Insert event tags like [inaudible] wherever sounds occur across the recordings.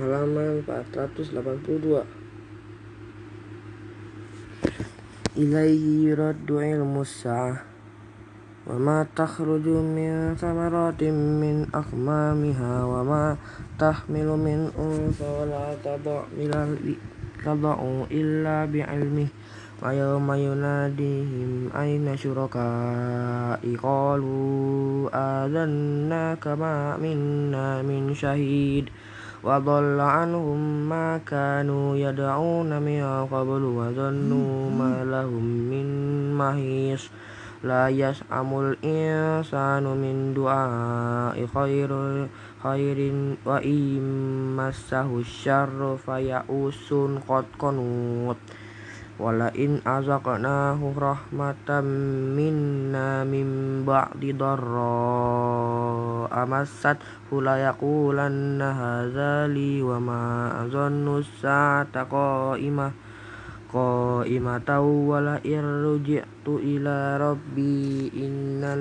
halaman 482 ilaihi yuraddu ilmu sa'ah wa ma takhruju min thamaratin min akmamiha wa ma tahmilu min unsa wa la tada'u illa bi'ilmih wa yawma yunadihim ayna syuraka'i qalu adanna kama minna min syahid wa dhalla anhum ma kanu yad'una min qablu wa dhannu ma lahum min mahis la yas'amul insanu min du'a'i khairin wa immassahu syarru faya'usun qad qanut wala in azaqnahu rahmatan minna min ba'di darra amassat la yaqulanna hadza li wa ma azannu sa'ata qa'imah qa'imatan wa la irji'tu ila rabbi inna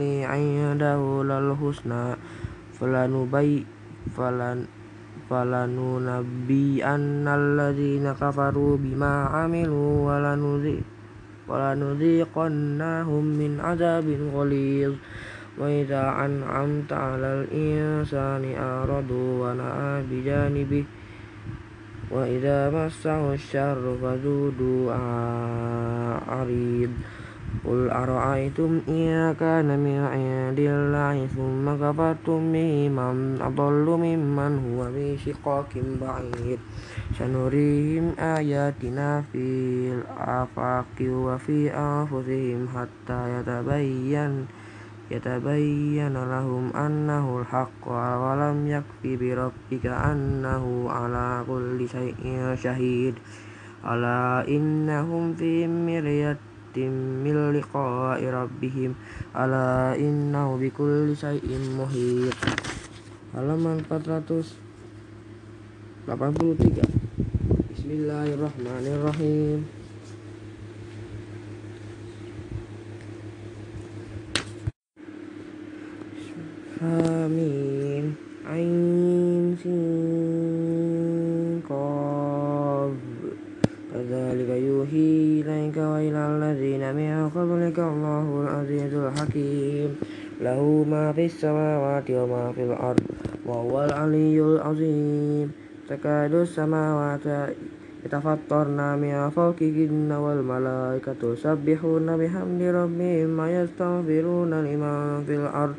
li 'indahu lal husna falanubay falan falanunabbi'anna alladhina kafaru bima 'amilu walanudhiqannahum min 'adzabin ghalidh wa idza an'amta 'alal insani a'rada Qul ara'aytum in kana min 'indillahi thumma kafartum bihi man adallu mimman huwa fi shiqaqin ba'id. Sanurihim ayatina fil afaqi wa fi anfusihim hatta yatabayyan yatabayyana lahum annahu al-haqq wa lam yakfi bi annahu ala kulli shay'in shahid. Ala innahum fi miryatin min liqa'i rabbihim. Ala innahu bikulli syai'in muhit. Halaman 483 Bismillahirrahmanirrahim. Amin Ain Sin Qaf Kadzalika yuhi ilaika wa ilal ladzina min qablika Allahul azizul hakim Lahu ma fis samawati wa ma fil ard wa huwal aliyyul azim Takadu samawati yatafattarna min fawqihinna wal malaikatu yusabbihuna bihamdi rabbihim wa yastaghfiruna liman fil ard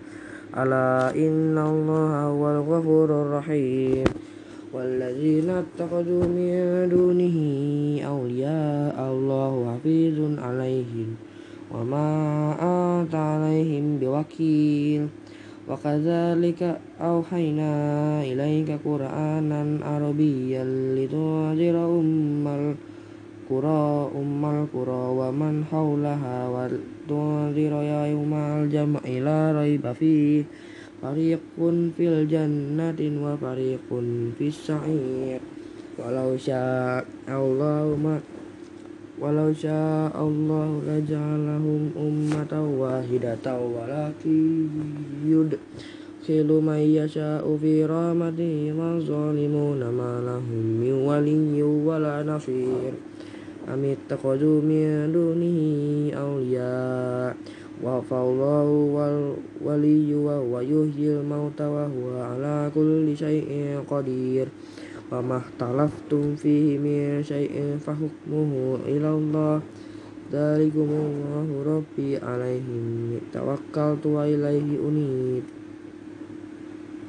Ala والذين اتخذوا من دونه أولياء الله حفيظ عليهم وما أنت عليهم بوكيل وكذلك أوحينا إليك قرآنا عربيا لتنذر أم القرى أم القرى ومن حولها وتنذر يوم الجمع لا ريب فيه. Fariqun fil jannati wa fariqun fis sa'ir. Walau sya'allahu ma walau sya'allahu laja'alahum ummatan wahidatan walakin yud khilu may yasha'u fi rahmatihi wa zalimuna ma lahum min waliyyin wala nasir amit taqadu min dunihi awliya wa fallahu wal yuhyil mauta wa huwa ala kulli syai'in qadir wa mahtalaftum fihi min syai'in fa hukmuhu ila Allah dzalikumullahu rabbi alaihi tawakkaltu wa ilaihi unib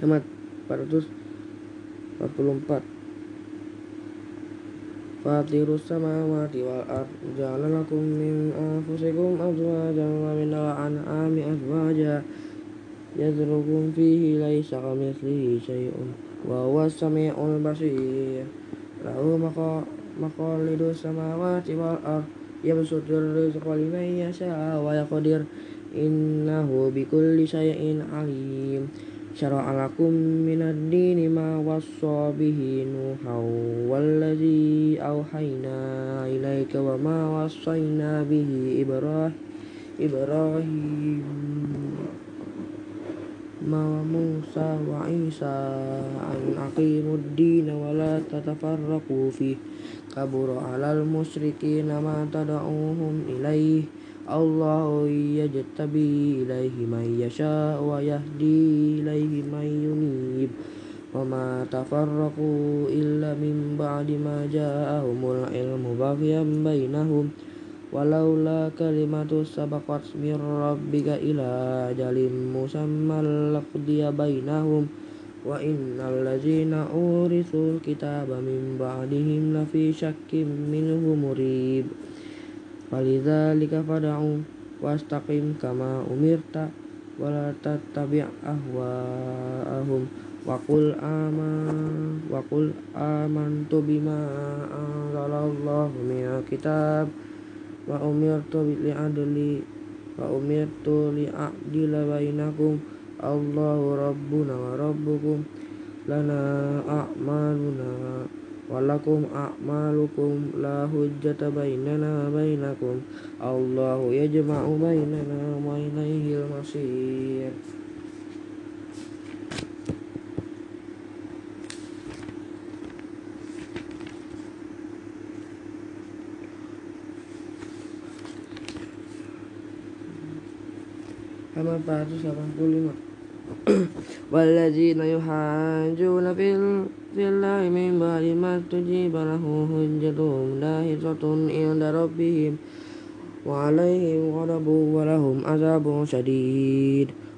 Hemat 444 Fatirus samawati wal ard ja'ala lakum min anfusikum azwajan wa min al-an'ami azwajan yazrukum fihi laysa kamitslihi syai'un wa huwa samiul basir lahu maqalidus samawati wal ard yabsutur rizqa liman yasha wa yaqdir innahu bikulli syai'in alim syara'a lakum minad dini ma wassa bihi nuhan wallazi awhayna ilaika wa ma wassayna bihi ibrahim ibrahim موسى وعيسى أن أقيموا الدين ولا تتفرقوا فيه كبر على المشركين ما تدعوهم إليه الله يجتبي إليه من يشاء ويهدي إليه من ينيب وما تفرقوا إلا من بعد ما جاءهم العلم بغيا بينهم walaula kalimatu sabaqat mir rabbika ila jalim musammal laqdiya bainahum wa innal ladzina uritsul kitaba mim ba'dihim lafi syakkim minhu murib. Falidzalika fad'u wastaqim kama umirta wala tattabi' ahwa'ahum wa wakul aman wakul bima anzalallahu min kitab آمن وقل آمنت بما أنزل الله من الكتاب وأمرت لعدل وأمرت لأعدل بينكم الله ربنا وربكم لنا أعمالنا ولكم أعمالكم لا حجة بيننا وبينكم الله يجمع بيننا وإليه المصير halaman 485 والذين يحاجون في الله من بعد ما استجيب له حجتهم داهية عند ربهم وعليهم غضب ولهم عذاب شديد.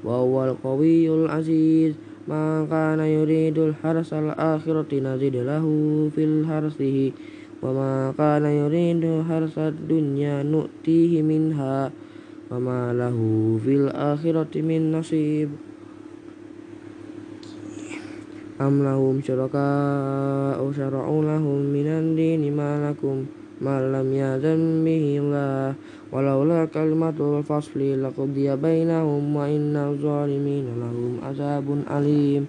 wa huwal qawiyul aziz. Man kana yuridul harsal akhirati nazid lahu fil harsihi. Wa ma kana yuridu harsad dunya nu'tihi minha. Wa ma lahu fil akhirati min nasib. Am lahum syuraka ushara'u lahum minan dini ma lakum ما لم يأذن به الله ولولا كلمة الفصل لقضي بينهم وإن الظالمين لهم عذاب أليم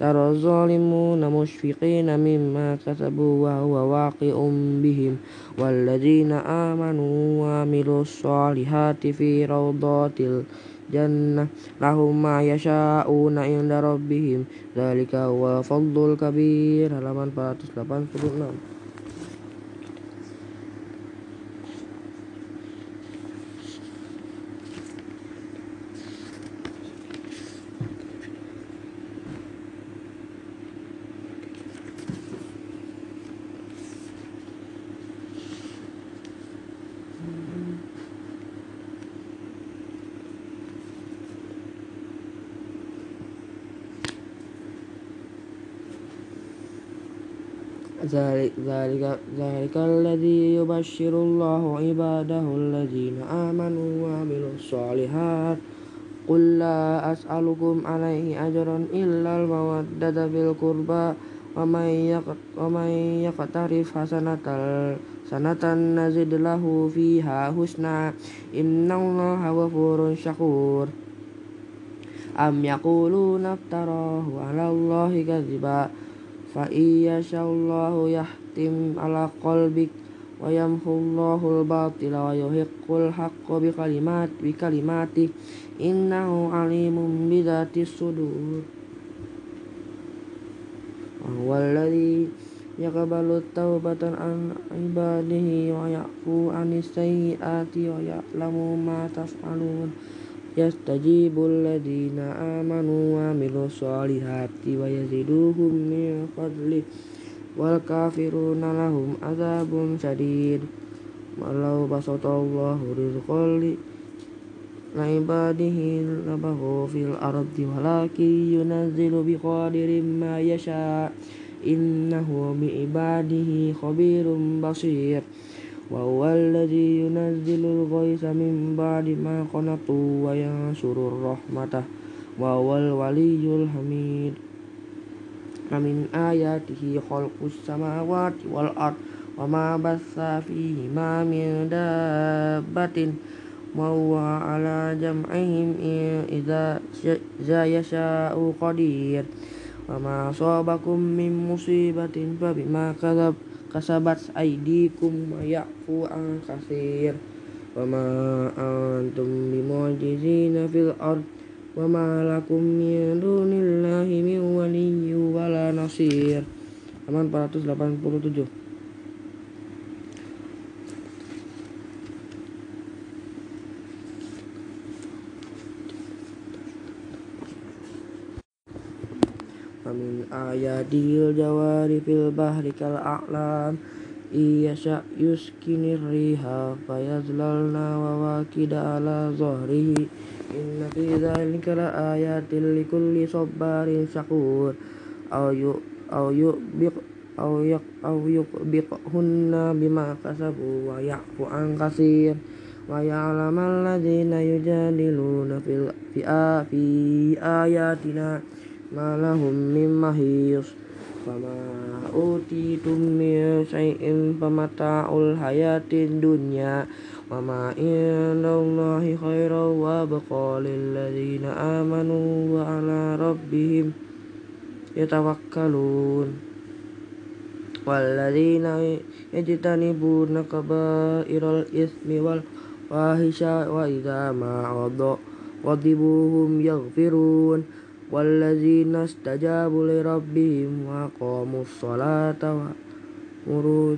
ترى الظالمون مشفقين مما كسبوا وهو واقع بهم والذين آمنوا وعملوا الصالحات في روضات الجنة لهم ما يشاءون عند ربهم ذلك هو الفضل الكبير halaman 486 ذلك ذلك الذي يبشر الله عباده الذين آمنوا وعملوا الصالحات قل لا أسألكم عليه أجرا إلا المودة في القربى ومن يقترف حسنة سنة نزد له فيها حسنا إن الله غفور شكور أم يقولون افتراه على الله كذبا fa iyyashallahu yahtim ala qalbik wa yamhullahu al-batila wa yuhiqqul haqqo bi kalimat bi kalimati. Innahu alimun bi dhati sudur. Wa huwa alladhi yaqbalu taubatan an ibadihi wa ya'fu anis sayyiati wa ya'lamu ma taf'alun yastajibul ladzina amanu wa amilus solihati wa yaziduhum min fadli wal kafiruna lahum azabun syadid. Walau basatallahu rizqali la ibadihi labahu fil ardi walaki yunazzilu biqadirin ma yasha' innahu bi ibadihi khabirum basir. وهو الذي ينزل الغيث من بعد ما قنطوا وينشر رحمته وهو الولي الحميد. ومن آياته خلق السماوات والأرض وما بث فيهما من دابة وهو على جمعهم إذا يشاء قدير. وما أصابكم من مصيبة فبما كذب kasabat aidikum mayaku ang an kasir wama antum bimujizina fil ard. Wama lakum min dunillahi min waliyu wala nasir. Aman 487 Amin ayadil jawari fil bahri kal a'lam. Iyasha yuskinir riha fayazlalna wa wakida ala zahrihi Inna fi dhalika la ayatil likulli sabbarin syakur. Au yu au yubiq au yak au bima kasabu wa ya'fu an kasir. Wa ya'lamal ladzina yujadiluna fil fi ayatina ma lahum min mahis Fama utitum min syai'in famata'ul hayatid dunya. Wa ma indallahi khairan wa baqa ladina amanu wa ala rabbihim yatawakkalun. Walladzina yajtanibuna kabairal ismi wal wahisha wa idama ma wadibuhum yaghfirun. والذين استجابوا لربهم وأقاموا الصلاة وأمروا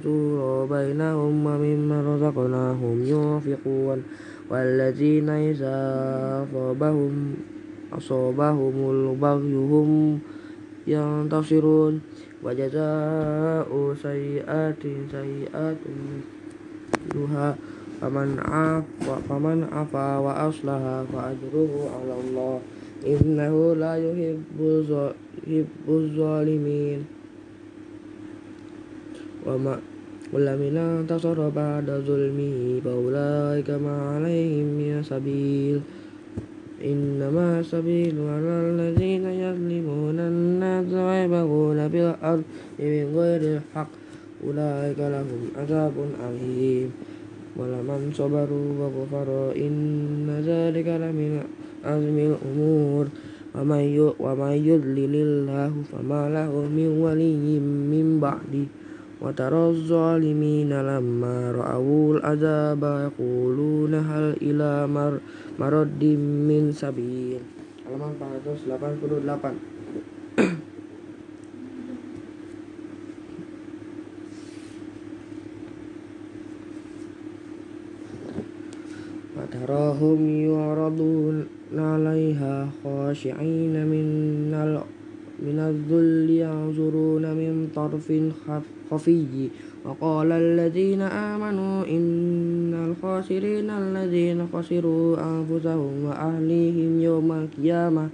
بينهم ومما رزقناهم ينفقون والذين إذا أصابهم أصابهم البغي هم ينتصرون وجزاء سيئات سيئات مثلها فمن عفا فمن عفا وأصلح فأجره على الله إنه لا يحب الظالمين. وما ولمن انتصر بعد ظلمه فأولئك ما عليهم من سبيل. إنما السبيل على الذين يظلمون الناس ويبغون في الأرض من غير الحق. أولئك لهم عذاب أليم. ولمن صبروا وغفروا إن ذلك لمن azmil umur wa mayyud wa may yudlilillahu lahu min waliyyin min ba'di. Wa tara zalimina lamma ra'awul azaba yaquluna hal ila mar maraddim min sabil. Halaman 488 وتراهم يعرضون عليها خاشعين من من الذل ينظرون من طرف خفي. وقال الذين آمنوا إن الخاسرين الذين خسروا أنفسهم وأهليهم يوم القيامة.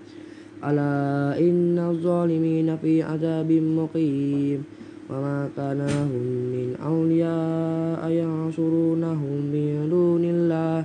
ألا إن الظالمين في عذاب مقيم. وما كان لهم من أولياء ينصرونهم من دون الله.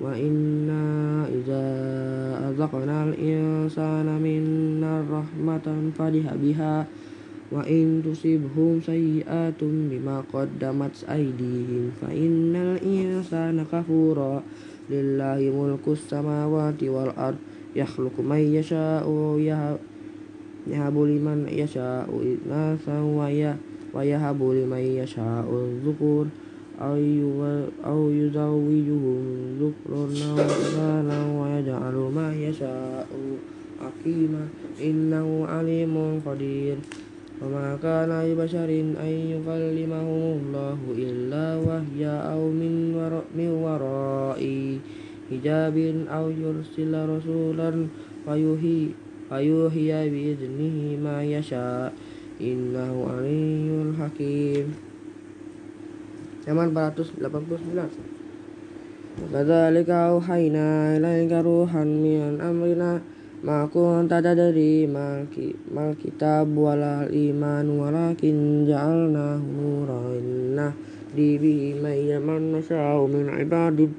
وإنا إذا أذقنا الإنسان منا رحمة فرح بها وإن تصبهم سيئات بما قدمت أيديهم فإن الإنسان كفورا لله ملك السماوات والأرض يخلق من يشاء ويهب لمن يشاء إناثا ويهب لمن يشاء الذكور أو يزوجهم ذكرانا وإناثا ويجعل ما يشاء حكيما. إنه عليم قدير. وما كان لبشر أن يكلمه الله إلا وهي أو من وراء حجاب أو يرسل رسولا فيوحي بإذنه ما يشاء. innahu aliyyun hakim Halaman 489 كذلك أوحينا إليك روحا من أمرنا ما كنت تدري ما الكتاب ولا الإيمان ولكن جعلناه نورا نهدي به من نشاء من عبادنا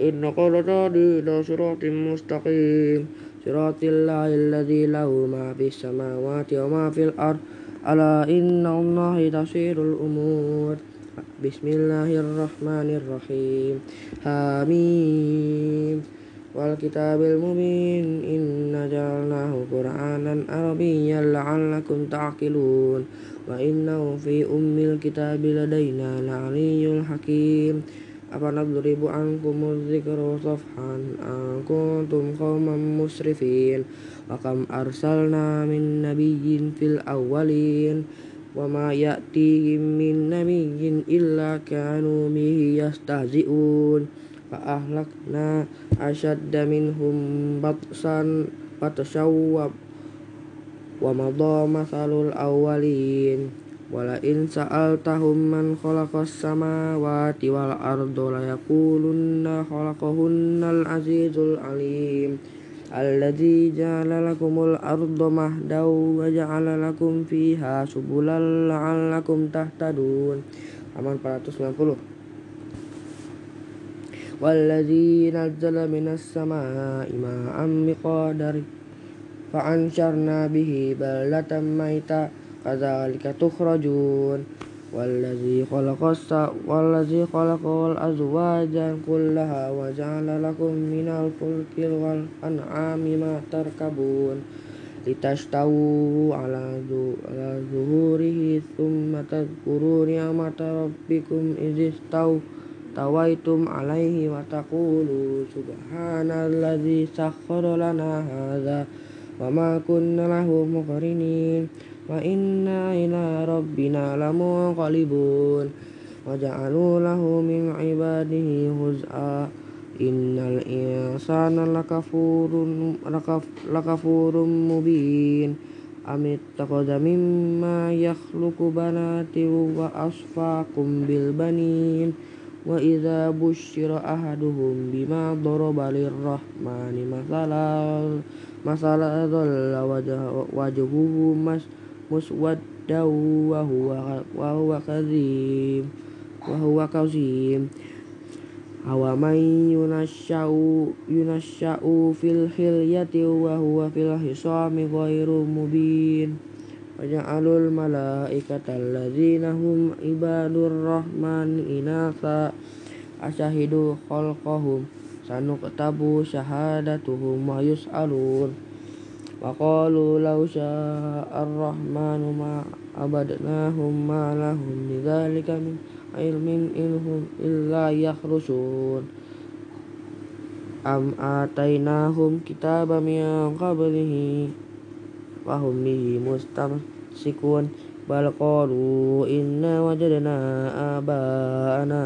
إنك لتهدي إلى صراط مستقيم صراط الله الذي له ما في السماوات وما في الأرض ألا إن الله تسير الأمور Bismillahirrahmanirrahim. Hamim. Wal kitabil mubin. Inna jalnahu Qur'anan Arabiyyan la'allakum ta'qilun. Wa innahu fi ummil kitabi ladayna la'aliyyul hakim. Apa nadribu ankumul zikru safhan An kuntum qawman musrifin. Wa kam arsalna min nabiyyin fil awwalin وما يأتيهم من نبي إلا كانوا به يستهزئون. فأهلكنا أشد منهم بطشا بطشا ومضى مثل الأولين. ولئن سألتهم من خلق السماوات والأرض ليقولن خلقهن العزيز العليم. الذي جعل لكم الأرض مهدا وجعل لكم فيها سبلا لعلكم تهتدون halaman 490 والذي نزل من السماء ماء بقدر فأنشرنا به بلدة ميتا كذلك تخرجون والذي خلق والذي خلق الأزواج كلها وجعل لكم من الفلك والأنعام ما تركبون لتستووا على ظهوره ثم تذكروا نعمة ربكم إذ استويتم عليه وتقولوا سبحان الذي سخر لنا هذا وما كنا له مقرنين. wa inna ila rabbina lamunqalibun. Wa ja'alu lahu min ibadihi huz'a. Innal insana lakafurun lakaf, lakafurun mubin. Amit taqada mimma yakhluqu banati wa asfaqum bil banin. Wa idza busyira ahaduhum bima daraba lirrahmani masalan masalan dhalla wajhuhu mas مثلا مثلا ظل وجهه مسودا وهو وهو كظيم وهو كظيم أو من ينشأ ينشأ في الحلية وهو في الخصام غير مبين وجعلوا الملائكة الذين هم عباد الرحمن إناثا أشهدوا خلقهم سنكتب شهادتهم ويسألون وقالوا لو شاء الرحمن ما عبدناهم ما لهم بذلك من علم إنهم إلا يخرسون أم آتيناهم كتابا من قبله وهم به مستمسكون بل قالوا إنا وجدنا آباءنا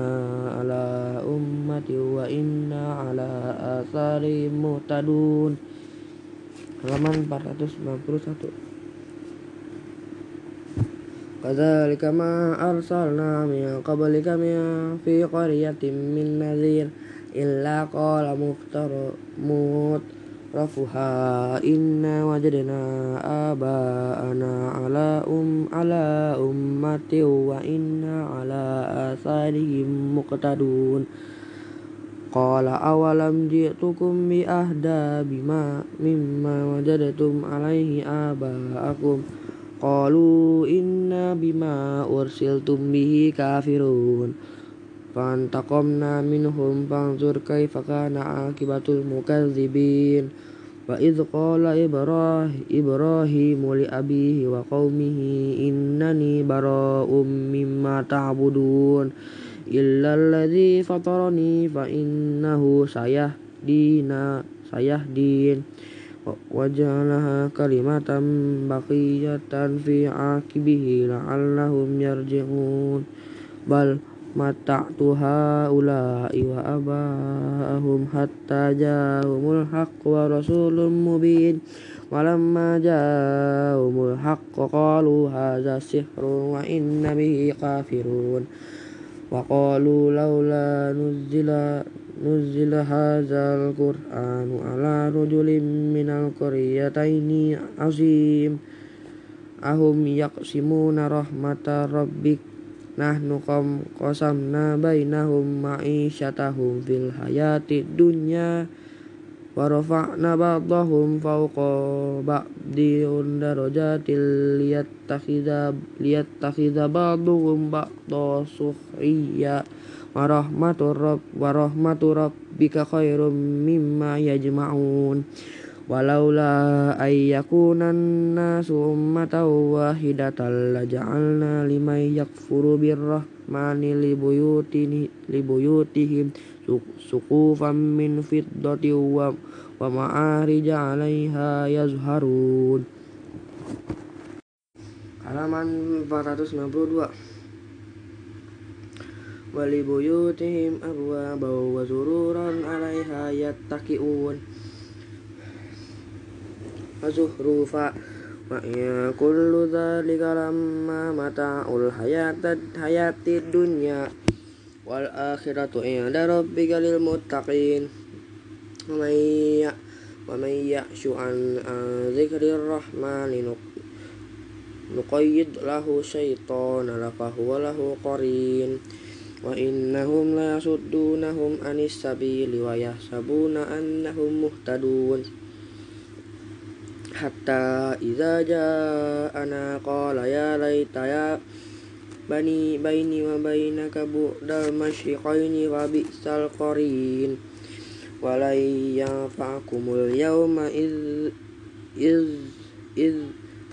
على أمة وإنا على آثارهم مهتدون halaman 491 Kadzalika ma arsalna min qablika fi qaryatin min nadhir illa qala muftaru mut rafuha inna wajadna aba'ana ala um ala ummati wa inna ala asarihim muqtadun Qala awalam ji'tukum bi ahda bima mimma wajadatum alaihi aba'akum. Qalu inna bima ursiltum bihi kafirun. Fantaqamna minhum fanzur kaifa kana akibatul mukadzibin Wa idh qala Ibrahim Ibrahim li abihi wa qaumihi innani bara'um mimma ta'budun Ilaladi fatarani fa innahu sayahdina sayahdin. Wajalaha kalimatan baqiyatan fi akibihi la'allahum yarji'un. Bal mata ha'ula'i wa aba'ahum hatta ja'ahumul haqq wa rasulun mubin. Walamma ja'ahumul haqq qalu hadza sihrun wa kafirun وقالوا لولا نزل نزل هذا القرآن على رجل من القريتين عظيم أهم يقسمون رحمة ربك نحن قسمنا بينهم معيشتهم في الحياة الدنيا ورفعنا بعضهم فوق بعض درجات ليتخذ, ليتخذ بعضهم بعضا سخريا ورحمة رب ورحمة ربك خير مما يجمعون ولولا أن يكون الناس أمة واحدة لجعلنا لمن يكفر بالرحمن لبيوتهم سقوفا من فضة ومعارج عليها يزهرون halaman 492 ولبيوتهم أبوابا وسرورا عليها يتكئون وزخرفا وإن كل ذلك لما متاع الحياة الحياة الدنيا والآخرة عند ربك للمتقين. ومن يعش عن ذكر الرحمن نقيد له شيطانا فهو له قرين. وإنهم ليصدونهم عن السبيل ويحسبون أنهم مهتدون. حتى إذا جاءنا قال يا ليت يا bani baini wa baina kabu dal masyiqaini wa bi'sal qarin. Walai yafa'kumul yauma iz iz iz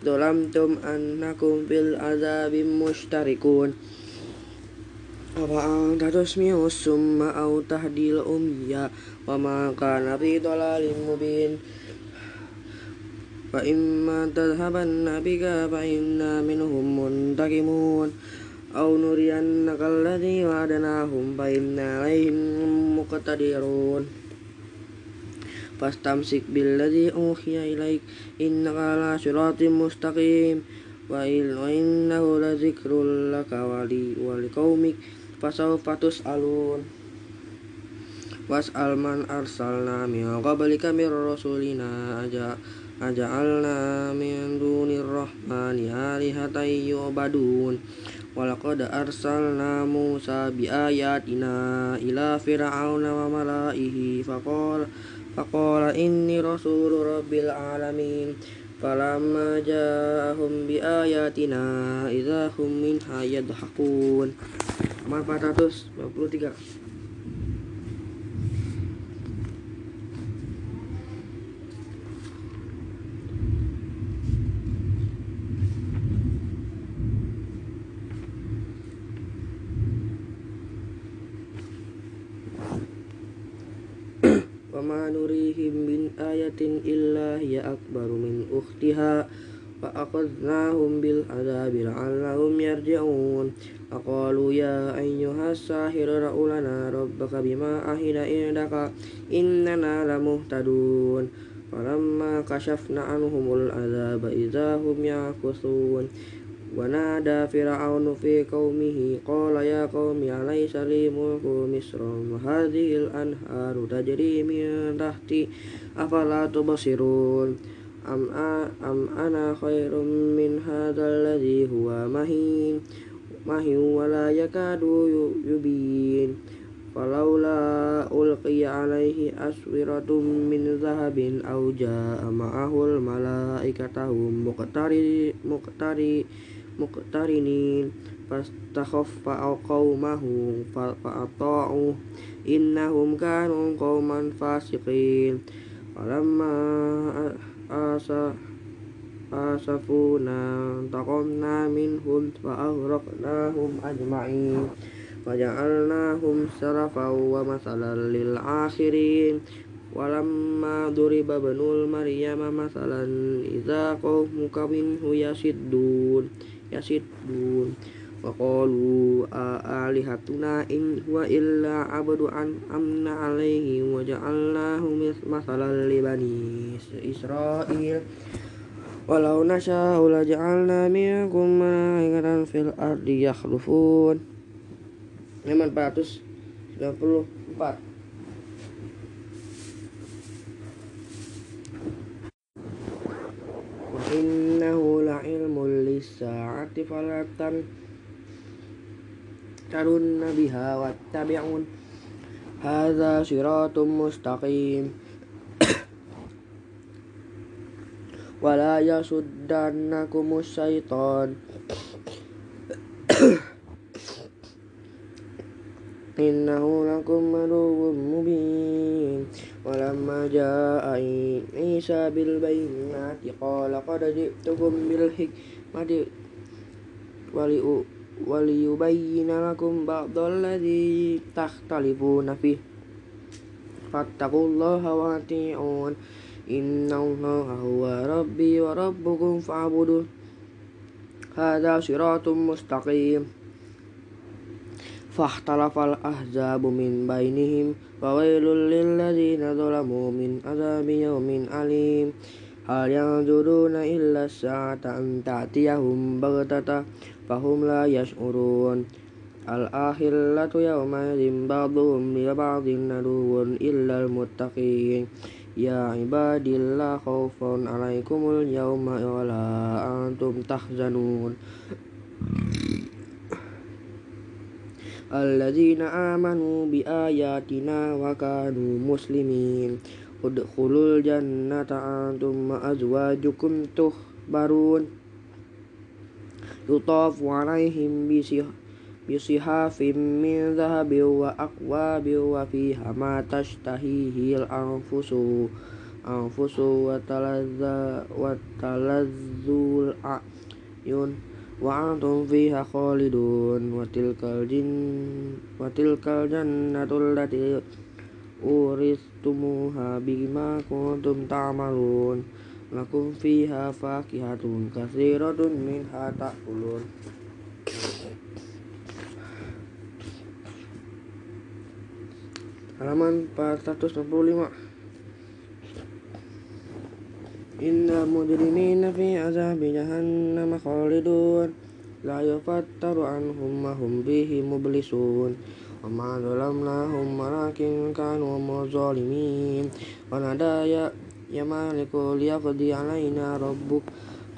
dolamtum annakum bil azabi mushtarikun. Apaan tatus mius summa au tahdil umya wa ma kana fi dalalim mubin. Fa imma tadhhaban bika fa inna minhum muntakimun. أو نرينك الذي وعدناهم فإنا عليهم مقتدرون فاستمسك بالذي أوحي إليك إنك على صراط مستقيم وإنه لذكر لك ولقومك فسوف تسألون واسأل من أرسلنا من قبلك من رسولنا أجا أجعلنا من دون الرحمن آلهة يعبدون Walaqad arsalna Musa biayatina ila fir'auna wa malaihi faqala faqala inni rasulu rabbil alamin. Falamma ja'ahum biayatina idza hum minha yadhakun. 423 وما نريهم من آية إلا هي أكبر من أختها فأخذناهم بالعذاب لعلهم يرجعون فقالوا يا أيها الساحر ادع لنا ربك بما أهل عندك إننا لمهتدون فلما كشفنا عنهم العذاب إذا هم يعكسون ونادى فرعون في قومه قال يا قوم أليس لي ملك مصر وهذه الأنهار تجري من تحتي أفلا تبصرون أم, أم أنا خير من هذا الذي هو مهين مهين ولا يكاد يبين فلولا ألقي عليه أسورة من ذهب أو جاء معه الملائكة هم مقتري مقترنين فاستخف قومه فأطاعوه إنهم كانوا قوما فاسقين فلما آسفونا انتقمنا منهم فأغرقناهم أجمعين وجعلناهم سرفا ومثلا للآخرين ولما ضرب ابن مريم مثلا إذا قومك منه yasidun a alihatuna in huwa illa abdu an amna alaihi wa ja'allahu masalan li bani Israil. Walau nasha'u la ja'alna minkum malaikatan fil ardi yakhlufun. 494 sa'ati falatan tarunna biha wattabi'un hadza siratun mustaqim. [coughs] Wala yasuddannakum syaitan. [coughs] Innahu lakum aduwwun mubin. Walamma jaa'a Isa bil bayyinati qala qad ji'tukum bil hikmah wali wali wali yubayyina lakum ba'dal ladzi takhtalifuna fi fattaqullaha wa ati'un. Innallaha huwa rabbi wa rabbukum fa'budu. Hadza siratun mustaqim. Fahtalafal ahzabu min bainihim. Wa wailul lil ladzina zalamu min adzabi min alim. هل ينظرون إلا الساعة أن تأتيهم بغتة فهم لا يشعرون. الآخرة يومئذ بعضهم لبعض عدو إلا المتقين. يا عبادي لا خوف عليكم اليوم ولا أنتم تحزنون. الذين آمنوا بآياتنا وكانوا مسلمين. udkhulul jannata antum ma'azwajukum tuh barun yutafu alaihim bisih bisihafim min zahabi wa akwabi wa fiha ma tashtahihi al-anfusu anfusu wa talazza wa talazzul ayun. Wa antum fiha khalidun wa tilkal jin wa tilkal jannatul lati uris أورثتموها بما كنتم تعملون لكم فيها فاكهة كثيرة منها تأكلون halaman 465 Inna mujrimina fi azabi jahannam khalidun La yufattaru anhum ma hum bihi mublisun Wa ma zalamnahum walakin kanu muzalimin. Wa nadaya ya maliku liyaqdi alaina rabbuk.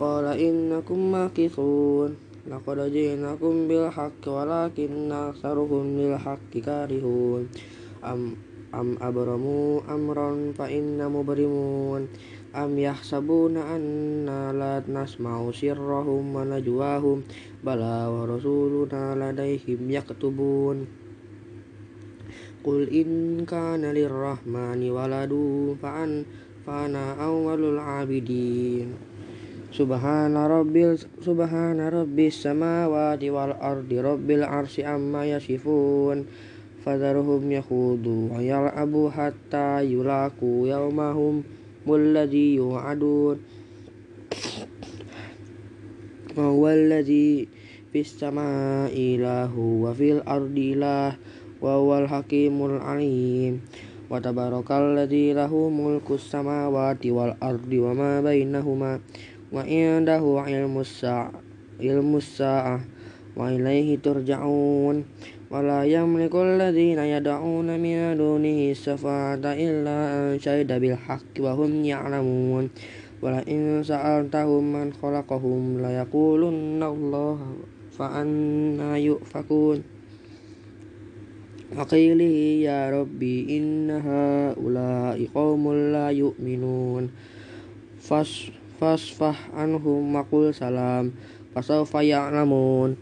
Qala innakum makithun. Laqad jinakum bil haqqi walakin aksaruhum lil haqqi karihun. Am am abramu amran fa inna mubrimun. Am yahsabuna anna la nasma'u sirrahum wa najwahum Qul in kana lirrahmani waladu fa'an fa'ana awwalul abidin Subhana rabbil subhana rabbis samawati wal ardi rabbil arsi amma yasifun Fadharhum yakhudu wa yal'abu hatta yulaku wa huwal hakimul alim wa tabarakalladzi lahu mulkus samawati wal ardi wa ma bainahuma wa indahu ilmus sa'ah ilmus sa'ah wa ilaihi turja'un wa la yamliku alladhina yad'una min dunihi syafa'ata illa an syahida bil haqqi wa hum ya'lamun wa la in sa'altahum man khalaqahum la yaqulunna Allah fa anna yu'fakun وقيله يا ربي إن هؤلاء قوم لا يؤمنون فاصفح عنهم وقل سلام فسوف يعلمون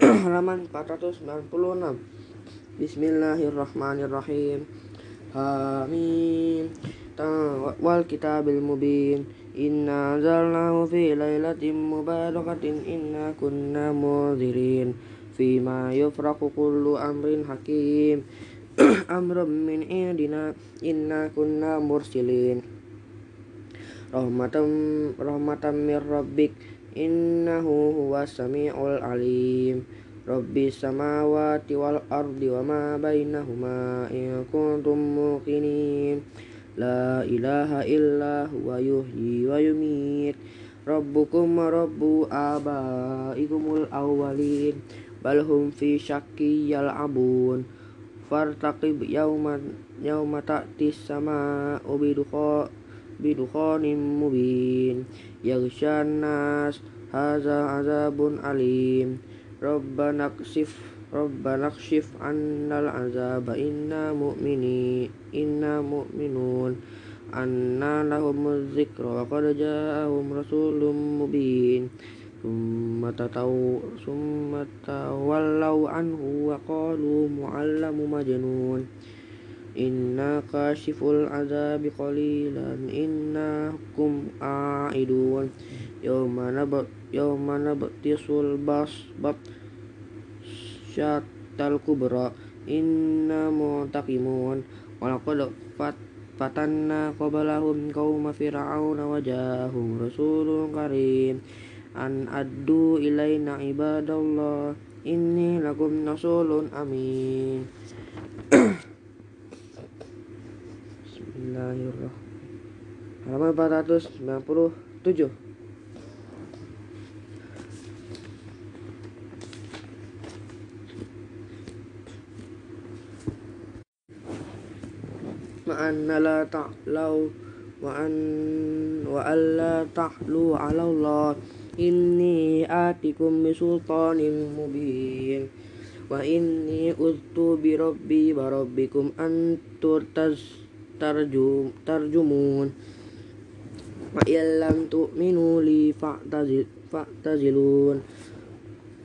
halaman 496 Bismillahirrahmanirrahim Amin wal kitabil mubin Inna anzalnahu fi lailatin mubarakatin inna kunna munzirin fima yufraku kullu amrin hakim. [clears throat] Amrum min indina inna kunna mursilin. Rahmatam rahmatam mir rabbik innahu huwas samiul alim. Rabbi samawati wal ardi wa ma baynahuma in kuntum muqinin. La ilaha illa huwa yuhyi wa yumit. Rabbukum wa rabbu abaikumul awwalin balhum fi yal abun, fartaqib yauma yauma ta'ti sama ubidukha bidukhanim mubin. Yaghshan nas haza azabun alim. Rabbana ksif rabbana kshif annal azaba inna mu'mini inna mu'minun. Anna lahum zikra wa qad ja'ahum rasulun mubin ثم ثم تولوا عنه وقالوا معلم مجنون إنا كاشف العذاب قليلا إنكم عائدون يوم نبط يوم نبطس البطشة الكبرى إنا منتقمون ولقد فتنا قبلهم قوم فرعون وجاءهم رسول كريم an addu ilaina ibadallah inni lakum nasulun amin. Bismillahirrahmanirrahim. Halaman 497 ma'anna la ta'lau wa an wa alla ta'lu 'ala Allah inni atikum bisultanin mubin. Wa inni ustu bi rabbi wa rabbikum tarjumun tarjum tarjumun. Tu minuli tu'minu li fa'tazilun.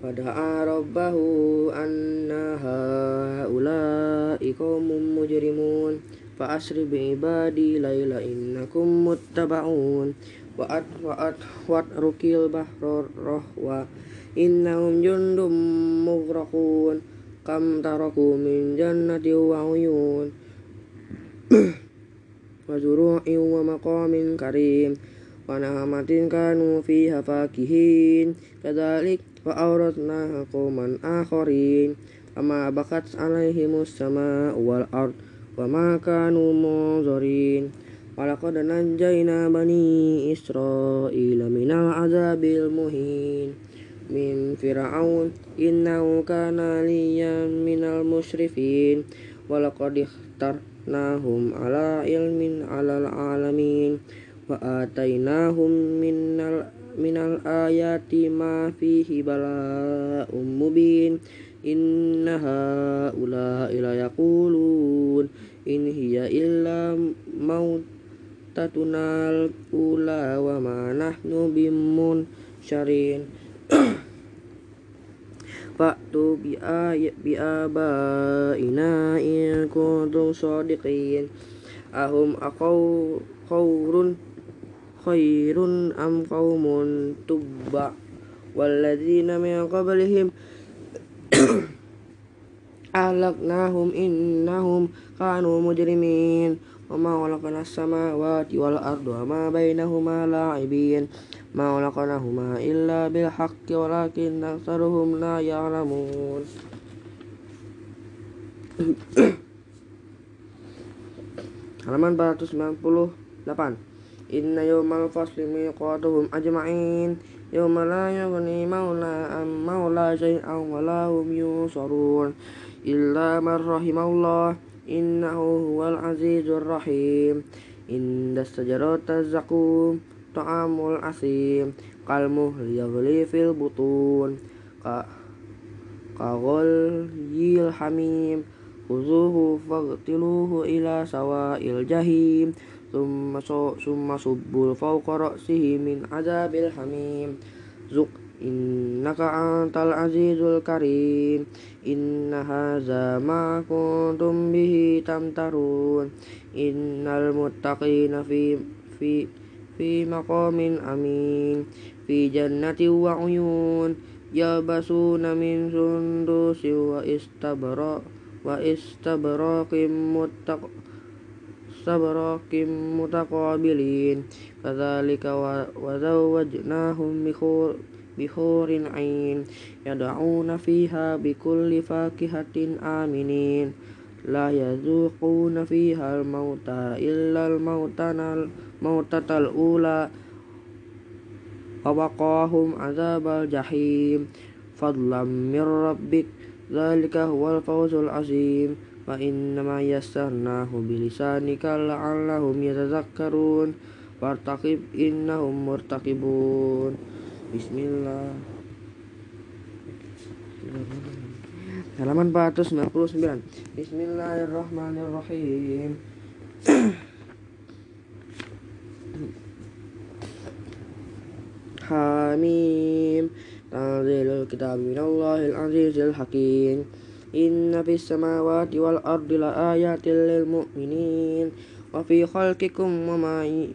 Fada'a rabbahu anna haula'i qawmun mujrimun. Fa'asri bi'ibadi layla innakum muttaba'un wa'at wa'at wat rukil bahror rohwa. Innahum jundum mugrakun kam taraku min jannati wa uyun. [clears throat] Wa zuru'i wa maqamin karim. Wa nahamatin kanu fiha fakihin. Kadalik wa awratna qawman akharin. Amma bakat alaihimus sama wal ard wa ma kanu Walaqad anjayna bani Israila minal azabil muhin. Min Fir'aun innahu kana liyan minal musyrifin. Walaqad ikhtarnahum ala ilmin alal alamin. Wa atainahum minal minal ayati ma fihi bala'um mubin. Inna haula ila yaqulun. In hiya illa maut Tatunal ula wa ma nahnu syarin [clears throat] Fa'tu bi'abaina in kuntum sadiqin. Ahum akau khawrun khairun am qawmun tubba Walladzina min qablihim. [clears throat] Ahlaknahum innahum kanu mujrimin. وما خلقنا السماوات والأرض وما بينهما لاعبين ما خلقناهما إلا بالحق ولكن أكثرهم لا يعلمون [coughs] halaman 498 Inna yawmal fasli miqatuhum ajma'in Yawma la yughni mawla am mawla shay'an wa la hum yusarun إلا innahu huwal azizur rahim. Inda sajarata zakum ta'amul asim. Kalmuh yaghli fil butun. Ka kagol yil hamim. Khuzuhu faqtiluhu ila sawa'il jahim. Summa so, summa subbul fawqa ra'sihi min azabil hamim. Zuk إنك أنت العزيز الكريم. إن هذا ما كنتم به تمترون. إن المتقين في في في مقام أمين. في جنة وعيون يلبسون من سندس واستبرق واستبراق متق استبراق متقابلين. كذلك وزوجناهم بخور bihurin ain ya yad'una fiha bikulli fakihatin aminin. La yazuquna fiha al-mauta illa al-mautana mautatal ula wa azabal jahim. Fadlam min rabbik dzalika huwal fawzul azim. Wa innama yassarnahu bilisanika la'allahum yatadhakkarun wartaqib innahum murtakibun Bismillah. Halaman 499 Bismillahirrahmanirrahim. [clears throat] Hamim. Tanzilul kitab minallahil azizil hakim. Inna fis samawati wal ardi la ayatil lil mu'minin. Wa fi khalqikum wa ma'i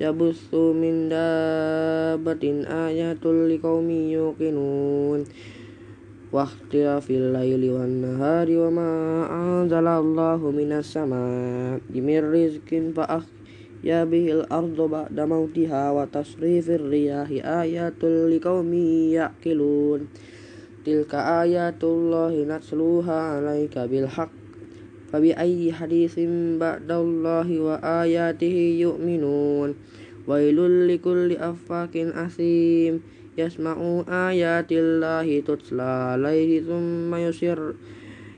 yabuthu min dabbatin ayatul liqaumin yuqinun. Wa ikhtilafil laili wan nahari wa ma anzalallahu minas sama'i min rizqin fa ya bihil ardu ba'da mautiha wa tasrifir riyahi ayatul liqaumi yaqilun. Tilka ayatullahi natsluha 'alaika bil haqq فبأي حديث بعد الله وآياته يؤمنون. ويل لكل أفاك أثيم. يسمع آيات الله تتلى عليه ثم يسر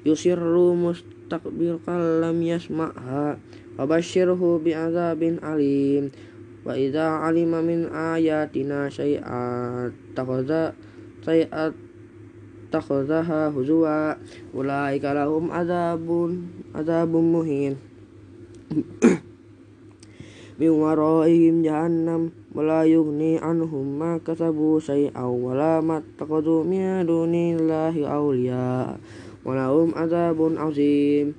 يسر مستكبرا لم يسمعها. وبشره بعذاب أليم. وإذا علم من آياتنا شيئا اتخذ شيئا syai'at takhadhaha huzwa ulaika lahum adzabun adzabun muhin min waraihim jahannam wala yughni anhum ma kasabu syai'aw wala mattaqadu min dunillahi awliya walahum adzabun azim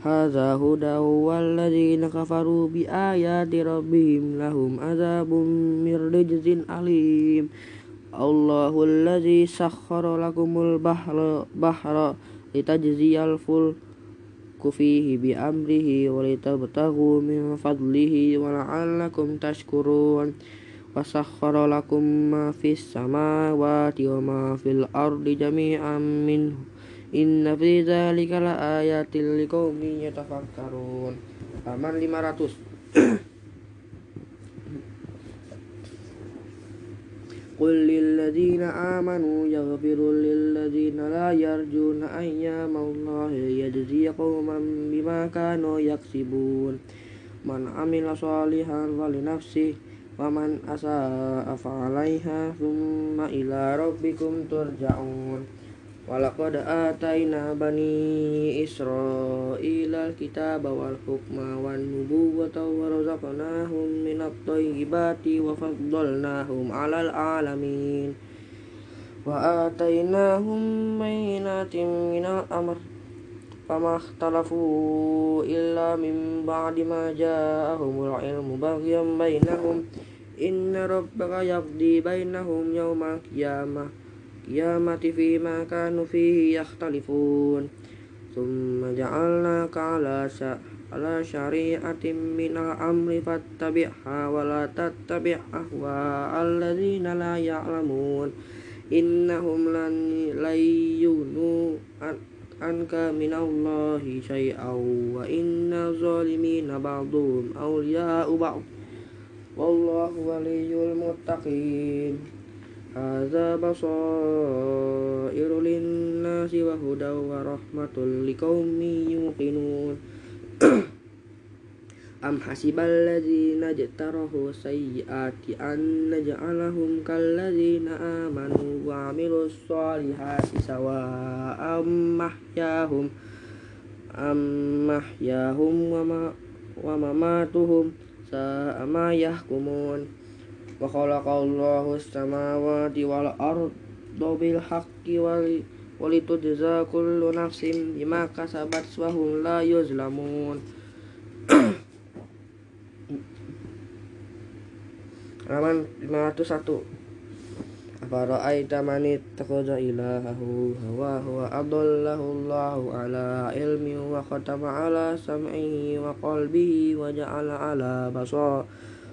Hadza hudahu walladzina kafaru bi ayati rabbihim lahum adzabun mir rijzin alim Allahu allazi sakhkhara lakumul bahra bahra litajziyal fulku fihi bi amrihi wa litabtaghu min fadlihi wa la'allakum tashkurun wa sakhkhara lakum ma fis samawati wa ma fil ardi jami'an minhu Inna fi dzalika laayatil liqaumin yatafakkarun. Halaman 500. [clears throat] Qul lil ladzina amanu yaghfiru lil ladzina la yarjuna ayyamallahi yajzi qauman bima kanu yaksibun. Man amila salihan wa li nafsihi wa man asaa fa Walaqad ataina bani Israila al-kitaba wal hukma wan nubuwata wa razaqnahum minat thayyibati wa faddalnahum 'alal 'alamin. Wa atainahum bayyinatin minal amr. Fama ikhtalafu illa min ba'di ma ja'ahumul ilmu baghyan bainahum. Inna rabbaka yaqdi bainahum yawmal qiyamah qiyamati fi ma kanu fihi yakhtalifun. Thumma ja'alnaka ala ala syari'atin minal amri fattabi'ha wa la tattabi' ahwa alladzina la ya'lamun. Innahum lan layyunu anka minallahi syai'aw wa inna zalimina ba'dhum awliya'u ba'd. Wallahu waliyyul Hadza basairu linnasi wa hudaw wa rahmatul liqaumin yuqinun. [clears throat] Am hasibal ladzina jtarahu sayyiati an naj'alahum kal ladzina amanu wa amilus solihati sawa'am mahyahum am mahyahum wa khalaqallahu as-samawati wal arda bil haqqi wa litujza kullu nafsin bima kasabat wa hum la yuzlamun. Halaman 501 Afara'aita man ittakhadha ilahahu hawa huwa adallahu Allahu ala ilmi wa khatama ala sam'ihi wa qalbihi wa ja'ala ala basar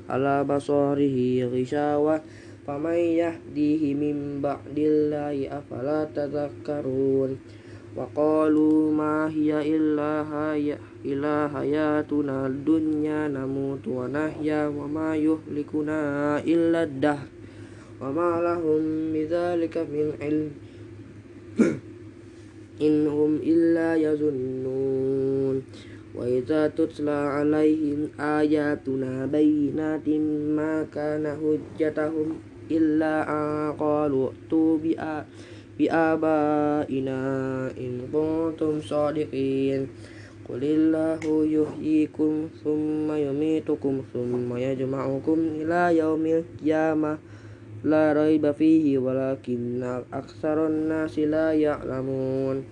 ala basarihi ghishawa faman yahdihi min ba'dillahi afala tadhakkarun. Wa qalu ma hiya illa haya ila hayatuna dunya namutu wa nahya wa ma yuhlikuna illa dah. Wa ma lahum bidzalika min ilm. [clears throat] In illa wa idza tutla alaihim ayatuna bayyinatin ma kana hujjatahum illa qalu tu bi biabaina in kuntum sadiqin Qulillahu yuhyikum summa yumitukum summa yajma'ukum ila yaumil qiyamah la raiba fihi walakinna aktsaran nasi la ya'lamun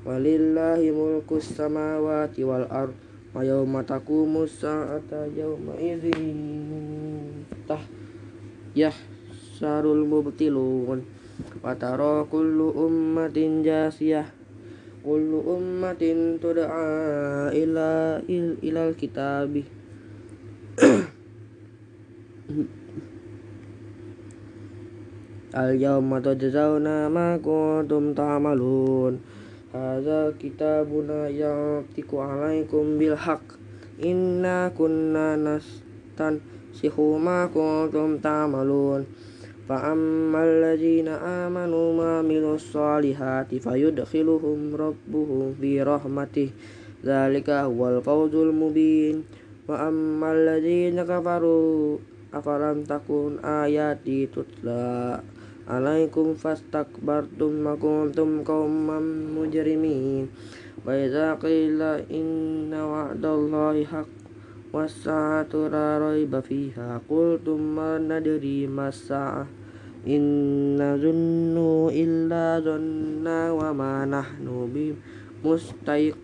walillahi mulku samawati wal ard wa yauma taqumu sa'ata yauma idzin. Tah yah sarul mubtilun. Wa tara kullu ummatin jasiyah. Kullu ummatin tud'a ila il, ilal kitabi. Al yauma tujzauna ma kuntum ta'malun. ta Hadza kitabuna yantiqu alaikum bil haqq. Inna kunna nastan sihuma kuntum ta'malun. Fa ammal ladzina amanu wa amilus solihati fayudkhiluhum rabbuhum fi rahmatih. Dzalika wal fawzul mubin. Wa ammal ladzina kafaru afalam takun ayati tutla alaikum fastakbartum wa kuntum qauman mujrimin. Wa idza qila inna wa'dallahi haqq was-sa'atu la raiba fiha. Qultum ma nadri mas-sa'ah. Inna zunnu illa zunna wa ma nahnu bi mustaiqinin